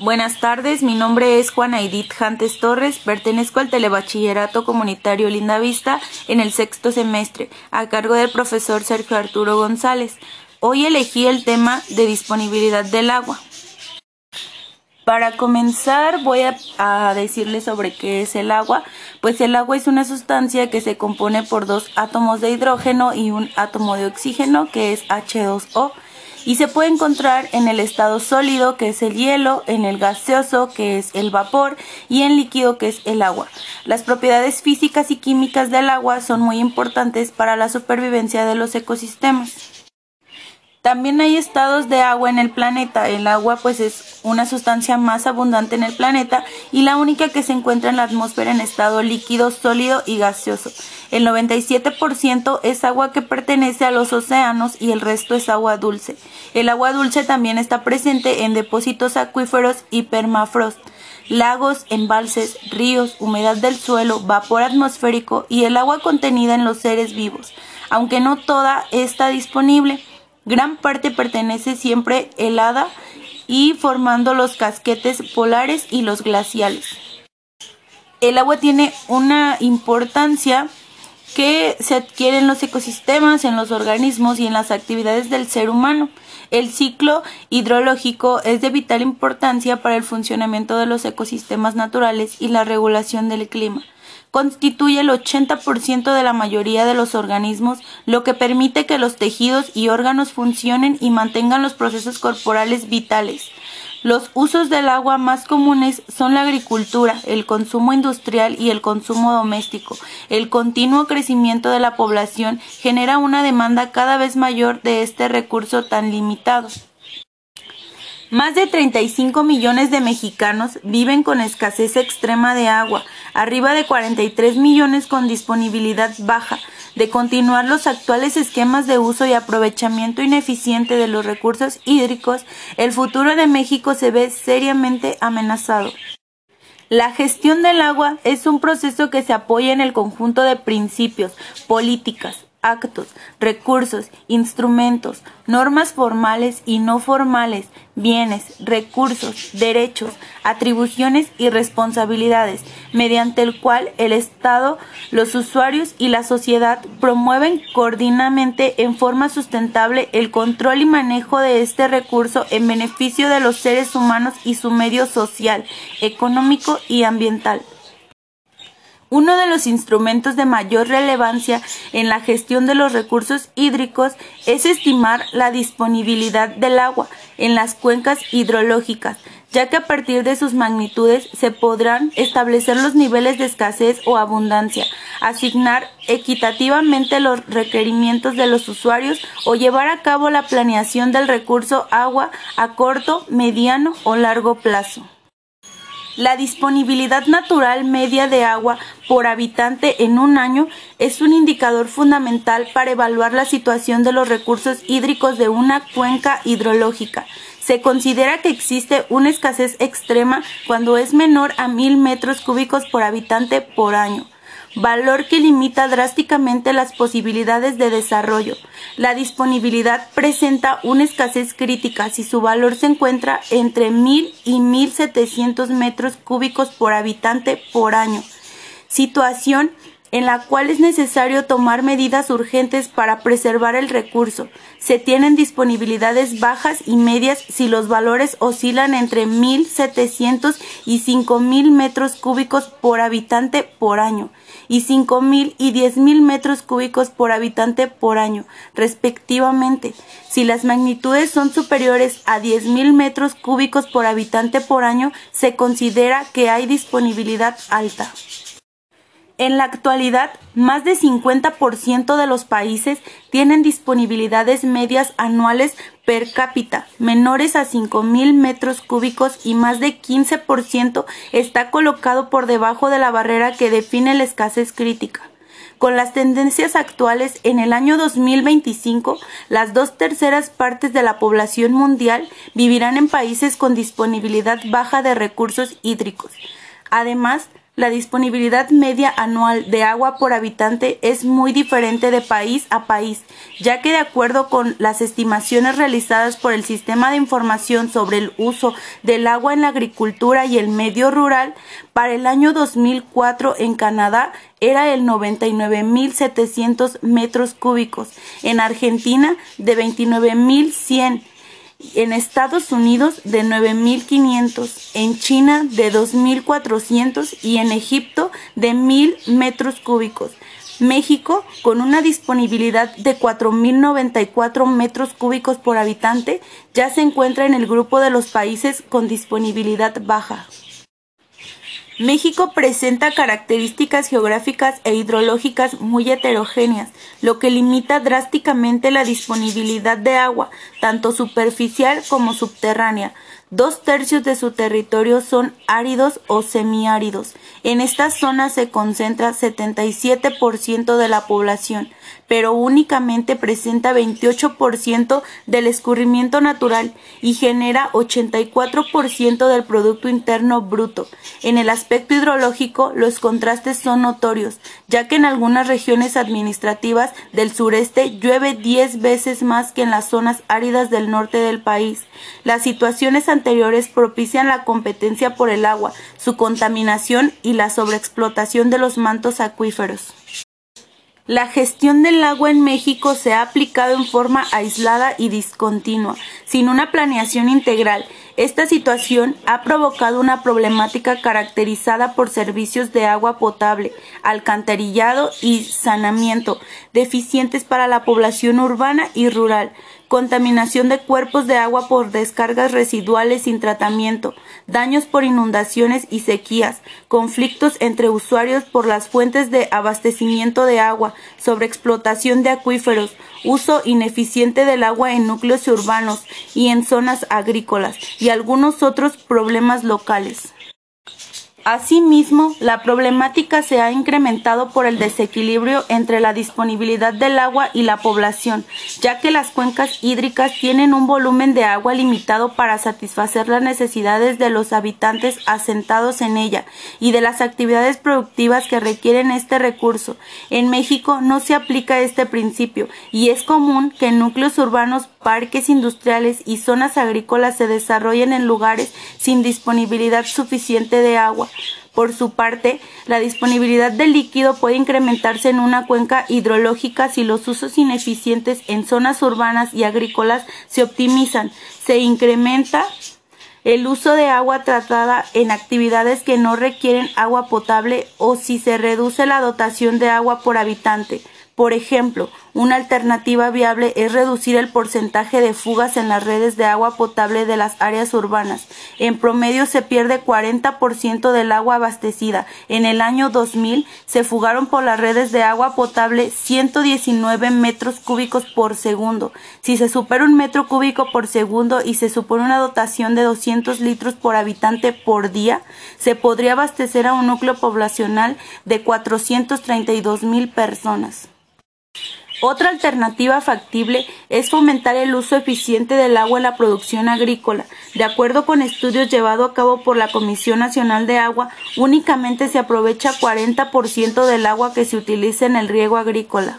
Buenas tardes, mi nombre es Juana Edith Jantes Torres, pertenezco al Telebachillerato Comunitario Linda Vista en el sexto semestre, a cargo del profesor Sergio Arturo González. Hoy elegí el tema de disponibilidad del agua. Para comenzar voy a, a, decirles sobre qué es el agua. Pues el agua es una sustancia que se compone por dos átomos de hidrógeno y un átomo de oxígeno que es H2O y se puede encontrar en el estado sólido que es el hielo, en el gaseoso que es el vapor y en líquido que es el agua. Las propiedades físicas y químicas del agua son muy importantes para la supervivencia de los ecosistemas. También hay estados de agua en el planeta. El agua pues es una sustancia más abundante en el planeta y la única que se encuentra en la atmósfera en estado líquido, sólido y gaseoso. El 97% es agua que pertenece a los océanos y el resto es agua dulce. El agua dulce también está presente en depósitos acuíferos y permafrost lagos, embalses, ríos, humedad del suelo, vapor atmosférico y el agua contenida en los seres vivos, aunque no toda está disponible. Gran parte pertenece siempre helada y formando los casquetes polares y los glaciales. El agua tiene una importancia que se adquiere en los ecosistemas, en los organismos y en las actividades del ser humano. El ciclo hidrológico es de vital importancia para el funcionamiento de los ecosistemas naturales y la regulación del clima constituye el 80% de la mayoría de los organismos, lo que permite que los tejidos y órganos funcionen y mantengan los procesos corporales vitales. Los usos del agua más comunes son la agricultura, el consumo industrial y el consumo doméstico. El continuo crecimiento de la población genera una demanda cada vez mayor de este recurso tan limitado. Más de 35 millones de mexicanos viven con escasez extrema de agua, arriba de 43 millones con disponibilidad baja. De continuar los actuales esquemas de uso y aprovechamiento ineficiente de los recursos hídricos, el futuro de México se ve seriamente amenazado. La gestión del agua es un proceso que se apoya en el conjunto de principios, políticas, actos, recursos, instrumentos, normas formales y no formales, bienes, recursos, derechos, atribuciones y responsabilidades, mediante el cual el Estado, los usuarios y la sociedad promueven coordinadamente en forma sustentable el control y manejo de este recurso en beneficio de los seres humanos y su medio social, económico y ambiental. Uno de los instrumentos de mayor relevancia en la gestión de los recursos hídricos es estimar la disponibilidad del agua en las cuencas hidrológicas, ya que a partir de sus magnitudes se podrán establecer los niveles de escasez o abundancia, asignar equitativamente los requerimientos de los usuarios o llevar a cabo la planeación del recurso agua a corto, mediano o largo plazo. La disponibilidad natural media de agua por habitante en un año es un indicador fundamental para evaluar la situación de los recursos hídricos de una cuenca hidrológica. Se considera que existe una escasez extrema cuando es menor a mil metros cúbicos por habitante por año valor que limita drásticamente las posibilidades de desarrollo. La disponibilidad presenta una escasez crítica si su valor se encuentra entre 1000 y 1700 metros cúbicos por habitante por año. Situación en la cual es necesario tomar medidas urgentes para preservar el recurso. Se tienen disponibilidades bajas y medias si los valores oscilan entre 1.700 y 5.000 metros cúbicos por habitante por año y 5.000 y 10.000 metros cúbicos por habitante por año, respectivamente. Si las magnitudes son superiores a 10.000 metros cúbicos por habitante por año, se considera que hay disponibilidad alta. En la actualidad, más de 50% de los países tienen disponibilidades medias anuales per cápita menores a 5.000 metros cúbicos y más de 15% está colocado por debajo de la barrera que define la escasez crítica. Con las tendencias actuales, en el año 2025, las dos terceras partes de la población mundial vivirán en países con disponibilidad baja de recursos hídricos. Además, la disponibilidad media anual de agua por habitante es muy diferente de país a país, ya que de acuerdo con las estimaciones realizadas por el Sistema de Información sobre el uso del agua en la agricultura y el medio rural, para el año 2004 en Canadá era el 99.700 metros cúbicos, en Argentina de 29.100 en Estados Unidos de 9.500, en China de 2.400 y en Egipto de 1.000 metros cúbicos. México, con una disponibilidad de 4.094 metros cúbicos por habitante, ya se encuentra en el grupo de los países con disponibilidad baja. México presenta características geográficas e hidrológicas muy heterogéneas, lo que limita drásticamente la disponibilidad de agua, tanto superficial como subterránea. Dos tercios de su territorio son áridos o semiáridos. En esta zona se concentra 77% de la población, pero únicamente presenta 28% del escurrimiento natural y genera 84% del Producto Interno Bruto. En el aspecto hidrológico, los contrastes son notorios, ya que en algunas regiones administrativas del sureste llueve 10 veces más que en las zonas áridas del norte del país. Las situaciones anteriores propician la competencia por el agua, su contaminación y la sobreexplotación de los mantos acuíferos. La gestión del agua en México se ha aplicado en forma aislada y discontinua, sin una planeación integral. Esta situación ha provocado una problemática caracterizada por servicios de agua potable, alcantarillado y saneamiento, deficientes para la población urbana y rural, contaminación de cuerpos de agua por descargas residuales sin tratamiento, daños por inundaciones y sequías, conflictos entre usuarios por las fuentes de abastecimiento de agua, sobreexplotación de acuíferos, uso ineficiente del agua en núcleos urbanos y en zonas agrícolas y algunos otros problemas locales. Asimismo, la problemática se ha incrementado por el desequilibrio entre la disponibilidad del agua y la población, ya que las cuencas hídricas tienen un volumen de agua limitado para satisfacer las necesidades de los habitantes asentados en ella y de las actividades productivas que requieren este recurso. En México no se aplica este principio y es común que núcleos urbanos, parques industriales y zonas agrícolas se desarrollen en lugares sin disponibilidad suficiente de agua por su parte, la disponibilidad de líquido puede incrementarse en una cuenca hidrológica si los usos ineficientes en zonas urbanas y agrícolas se optimizan. Se incrementa el uso de agua tratada en actividades que no requieren agua potable o si se reduce la dotación de agua por habitante. Por ejemplo, una alternativa viable es reducir el porcentaje de fugas en las redes de agua potable de las áreas urbanas. En promedio se pierde 40% del agua abastecida. En el año 2000 se fugaron por las redes de agua potable 119 metros cúbicos por segundo. Si se supera un metro cúbico por segundo y se supone una dotación de 200 litros por habitante por día, se podría abastecer a un núcleo poblacional de 432 mil personas. Otra alternativa factible es fomentar el uso eficiente del agua en la producción agrícola. De acuerdo con estudios llevados a cabo por la Comisión Nacional de Agua, únicamente se aprovecha 40% del agua que se utiliza en el riego agrícola.